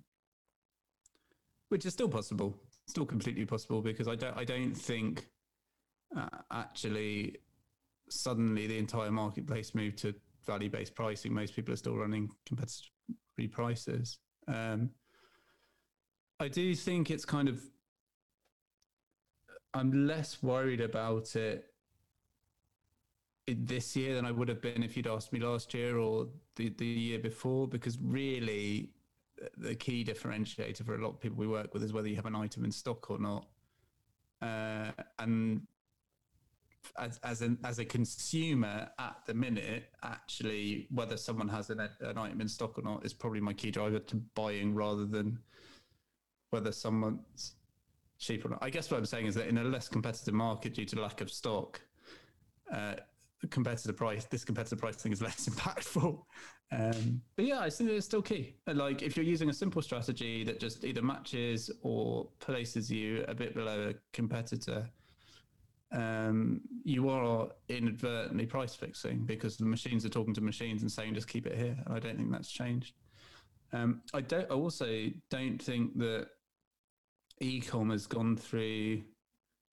which is still possible, still completely possible because I don't I don't think uh, actually suddenly the entire marketplace moved to value based pricing. Most people are still running competitive prices. Um, I do think it's kind of. I'm less worried about it this year than I would have been if you'd asked me last year or the, the year before, because really the key differentiator for a lot of people we work with is whether you have an item in stock or not. Uh, and as as an as a consumer at the minute, actually, whether someone has an, an item in stock or not is probably my key driver to buying rather than whether someone's cheap or not. I guess what I'm saying is that in a less competitive market due to lack of stock, uh, price, this competitive pricing is less impactful. Um, but yeah, I think it's still key. Like if you're using a simple strategy that just either matches or places you a bit below a competitor, um, you are inadvertently price fixing because the machines are talking to machines and saying just keep it here. I don't think that's changed. Um, I don't. I also don't think that ecom has gone through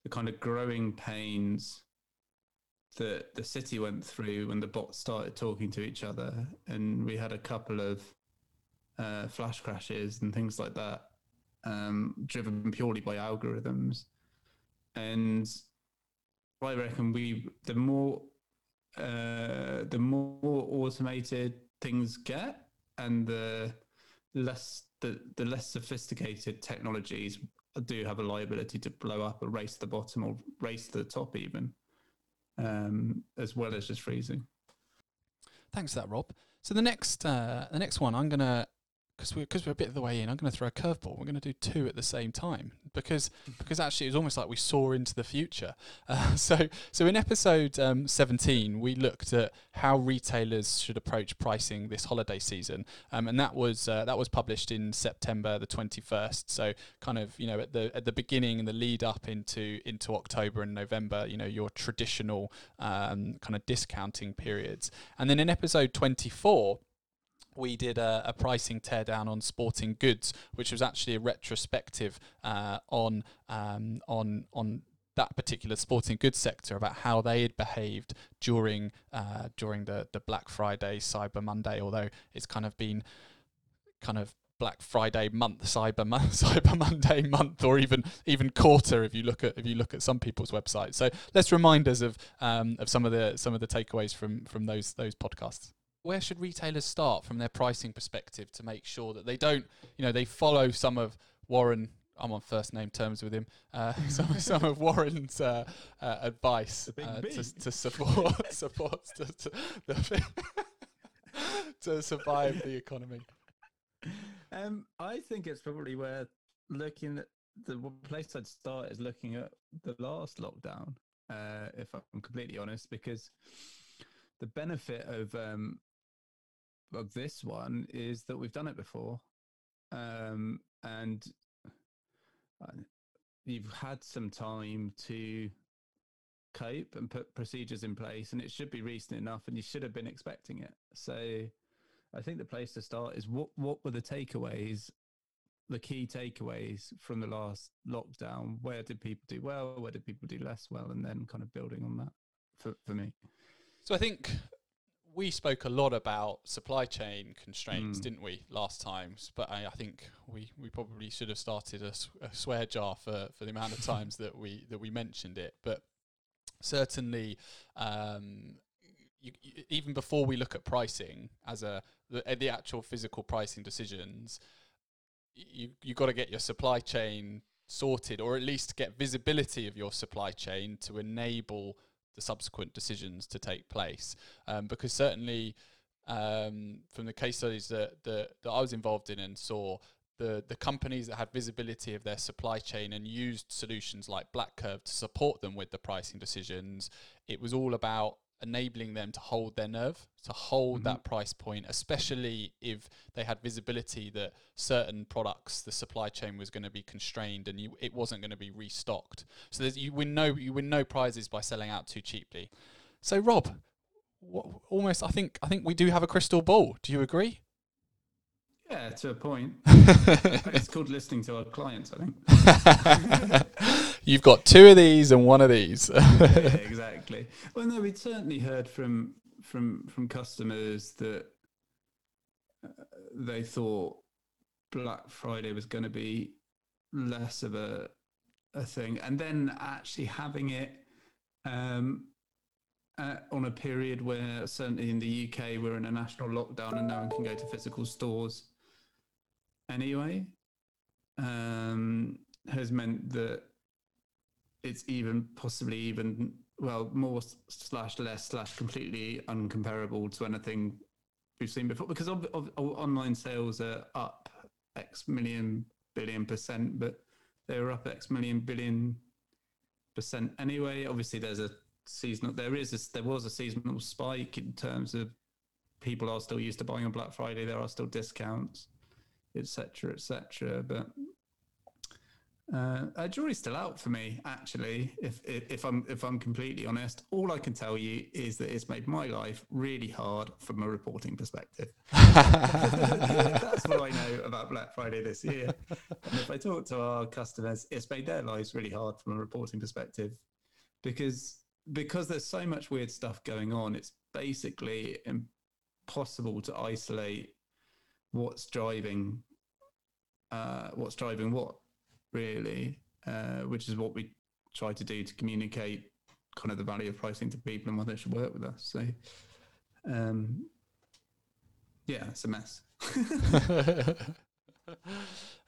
the kind of growing pains that the city went through when the bots started talking to each other, and we had a couple of uh, flash crashes and things like that, um, driven purely by algorithms. And I reckon we the more uh, the more automated things get, and the less the, the less sophisticated technologies do have a liability to blow up or race the bottom or race to the top even um, as well as just freezing Thanks for that, Rob. So the next uh, the next one, I'm gonna because we're because we're a bit of the way in. I'm gonna throw a curveball. We're gonna do two at the same time because because actually it was almost like we saw into the future. Uh, so so in episode um, 17, we looked at how retailers should approach pricing this holiday season, um, and that was uh, that was published in September the 21st. So kind of you know at the at the beginning and the lead up into into October and November, you know your traditional um, kind of discounting periods, and then in episode 24 we did a, a pricing teardown on sporting goods, which was actually a retrospective uh, on um, on on that particular sporting goods sector about how they had behaved during uh, during the the Black Friday, Cyber Monday. Although it's kind of been kind of Black Friday month, Cyber month, Cyber Monday month, or even even quarter if you look at if you look at some people's websites. So let's remind us of um, of some of the some of the takeaways from from those those podcasts. Where should retailers start from their pricing perspective to make sure that they don't, you know, they follow some of Warren. I'm on first name terms with him. Uh, some some of Warren's uh, uh, advice uh, to, to support support to, to, the, to survive the economy. Um, I think it's probably worth looking at the place I'd start is looking at the last lockdown. Uh, if I'm completely honest, because the benefit of um, of this one is that we've done it before, um, and uh, you've had some time to cope and put procedures in place, and it should be recent enough, and you should have been expecting it. So. I think the place to start is what what were the takeaways, the key takeaways from the last lockdown? Where did people do well? Where did people do less well? And then kind of building on that for, for me. So I think we spoke a lot about supply chain constraints, Mm. didn't we, last times? But I, I think we, we probably should have started a swear jar for, for the amount of times that we that we mentioned it. But certainly, um, you, you, even before we look at pricing as a the, uh, the actual physical pricing decisions, you you got to get your supply chain sorted, or at least get visibility of your supply chain to enable the subsequent decisions to take place. Um, because certainly, um, from the case studies that, that that I was involved in and saw. The, the companies that had visibility of their supply chain and used solutions like BlackCurve to support them with the pricing decisions, it was all about enabling them to hold their nerve, to hold Mhm. that price point, especially if they had visibility that certain products, the supply chain was going to be constrained and you, it wasn't going to be restocked. So there's, you win no you win no prizes by selling out too cheaply. So Rob, wha- almost I think I think we do have a crystal ball. Do you agree? Yeah, to a point. it's called listening to our clients, I think. You've got two of these and one of these. yeah, exactly. Well, no, we'd certainly heard from from from customers that uh, they thought Black Friday was going to be less of a a thing, and then actually having it um, uh, on a period where certainly in the UK we're in a national lockdown and no one can go to physical stores anyway, um, has meant that it's even possibly even well more slash less slash completely uncomparable to anything we've seen before because of, of, of online sales are up x million billion percent but they were up x million billion percent anyway. Obviously there's a seasonal there is a, there was a seasonal spike in terms of people are still used to buying on black friday there are still discounts etc etc but uh, uh, jury's still out for me, actually. If, if if I'm if I'm completely honest, all I can tell you is that it's made my life really hard from a reporting perspective. That's what I know about Black Friday this year. And if I talk to our customers, it's made their lives really hard from a reporting perspective, because because there's so much weird stuff going on. It's basically impossible to isolate what's driving uh, what's driving what really, uh, which is what we try to do to communicate kind of the value of pricing to people and why they should work with us. So, um, yeah, it's a mess.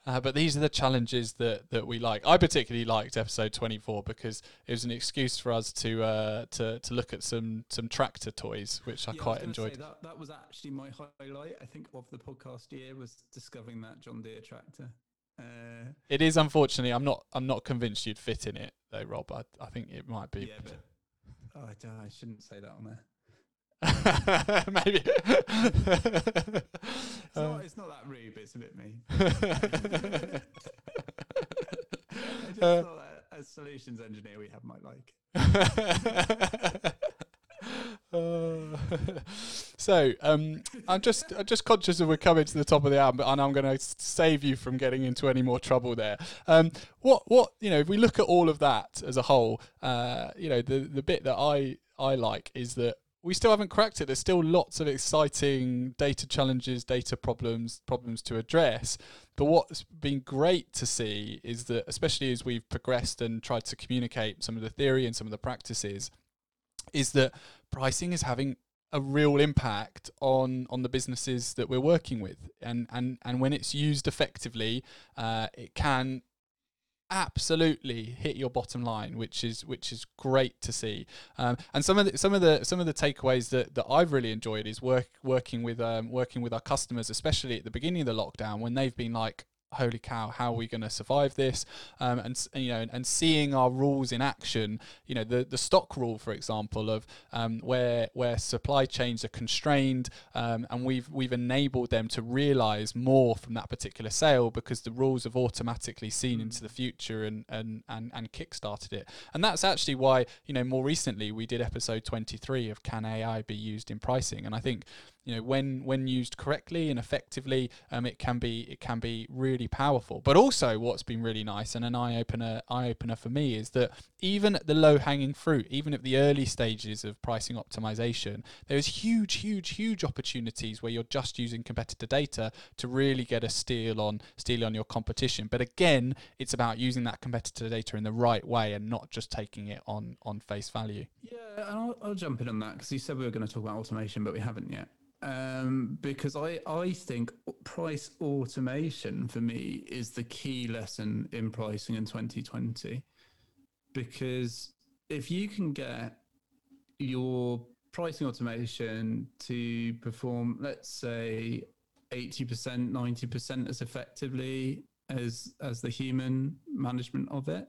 Uh, but these are the challenges that, that we like. I particularly liked episode 24 because it was an excuse for us to uh, to to look at some some tractor toys, which I Yeah, quite gonna enjoyed. say that that was actually my highlight. I think of the podcast year was discovering that John Deere tractor. Uh, It is unfortunately, I'm not I'm not convinced you'd fit in it though, Rob. I, I think it might be. yeah, but oh, I, don't- I shouldn't say that on there. Maybe. It's, Um, not, it's not that rude, but it's a bit mean. I just Uh, thought that as solutions engineer, we have my like. Uh, so um, I'm just I'm just conscious that we're coming to the top of the hour, and I'm going to save you from getting into any more trouble there. Um, what what you know, if we look at all of that as a whole, uh, you know, the the bit that I I like is that we still haven't cracked it. There's still lots of exciting data challenges, data problems, problems to address. But what's been great to see is that, especially as we've progressed and tried to communicate some of the theory and some of the practices, is that pricing is having a real impact on on the businesses that we're working with, and and and when it's used effectively, uh, it can absolutely hit your bottom line, which is which is great to see. Um, and some of the some of the some of the takeaways that, that I've really enjoyed is work working with um, working with our customers, especially at the beginning of the lockdown when they've been like, holy cow, how are we going to survive this? Um, and you know, and, seeing our rules in action. You know, the the stock rule, for example, of um, where where supply chains are constrained, um, and we've we've enabled them to realise more from that particular sale because the rules have automatically seen into the future and and and and kickstarted it. And that's actually why you know more recently we did episode twenty three of Can AI be used in pricing? And I think you know when when used correctly and effectively um, it can be it can be really powerful. But also what's been really nice and an eye opener eye opener for me is that even at the low hanging fruit even at the early stages of pricing optimization there's huge huge huge opportunities where you're just using competitor data to really get a steal on steal on your competition. But again it's about using that competitor data in the right way and not just taking it on on face value. Yeah and I'll, I'll jump in on that because you said we were going to talk about automation but we haven't yet um, because I, I think price automation for me is the key lesson in pricing in 2020. Because if you can get your pricing automation to perform, let's say, 80%, 90% as effectively as as the human management of it,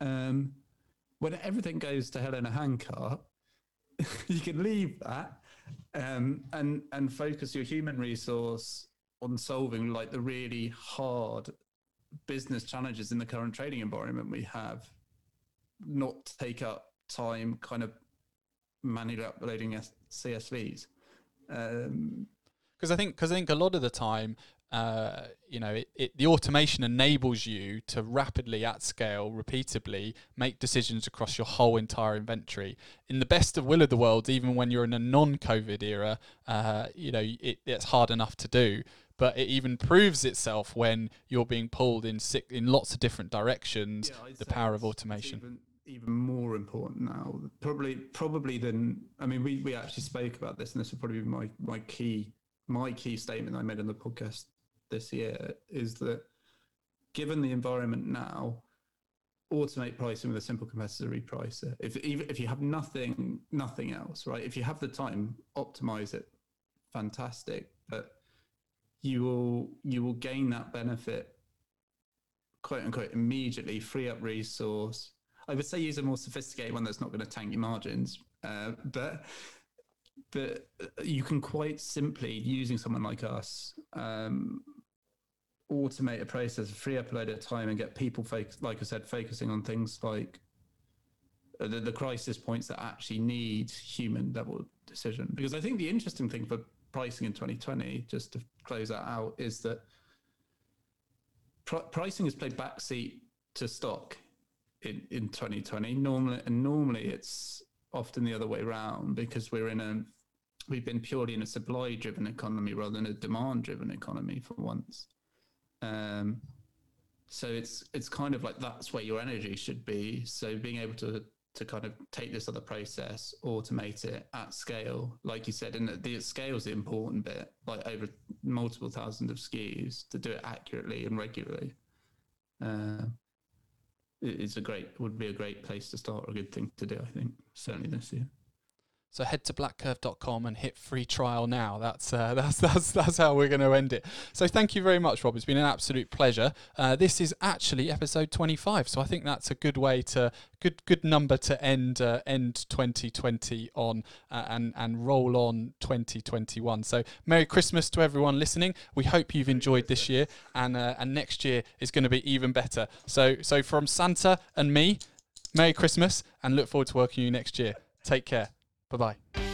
um, when everything goes to hell in a handcart, you can leave that um, and and focus your human resource on solving like the really hard business challenges in the current trading environment we have. Not take up time kind of manually uploading csvs um, because I think because I think a lot of the time uh, you know, it, it, the automation enables you to rapidly, at scale, repeatably make decisions across your whole entire inventory. In the best of will of the world, even when you're in a non-COVID era, uh, you know, it, it's hard enough to do. But it even proves itself when you're being pulled in sick, in lots of different directions. Yeah, the power of automation. Even, even more important now, probably probably than I mean, we, we actually spoke about this, and this would probably be my my key my key statement I made in the podcast this year is that given the environment now, automate pricing with a simple competitor repricer. If even if you have nothing nothing else, right? If you have the time, optimize it. Fantastic, but you will you will gain that benefit quote unquote immediately, free up resource. I would say use a more sophisticated one that's not going to tank your margins, uh, but but you can quite simply using someone like us um, automate a process, free up a load of time, and get people, focus, like I said, focusing on things like the, the crisis points that actually need human level decision. Because I think the interesting thing for pricing in 2020, just to close that out, is that pr- pricing has played backseat to stock in, in 2020. Normally, and normally it's often the other way around because we're in a we've been purely in a supply driven economy rather than a demand driven economy for once. Um, so it's it's kind of like that's where your energy should be. So being able to to kind of take this other process, automate it at scale, like you said, and the scale is the important bit, like over multiple thousands of SKUs to do it accurately and regularly. Uh, it's a great would be a great place to start, a good thing to do. I think certainly this year. So head to blackcurve.com and hit free trial now. That's uh, that's that's that's how we're going to end it. So thank you very much, Rob. It's been an absolute pleasure. Uh, this is actually episode 25, so I think that's a good way to good good number to end uh, end 2020 on uh, and and roll on 2021. So Merry Christmas to everyone listening. We hope you've enjoyed this year, and uh, and next year is going to be even better. So so from Santa and me, Merry Christmas, and look forward to working you next year. Take care. Bye bye.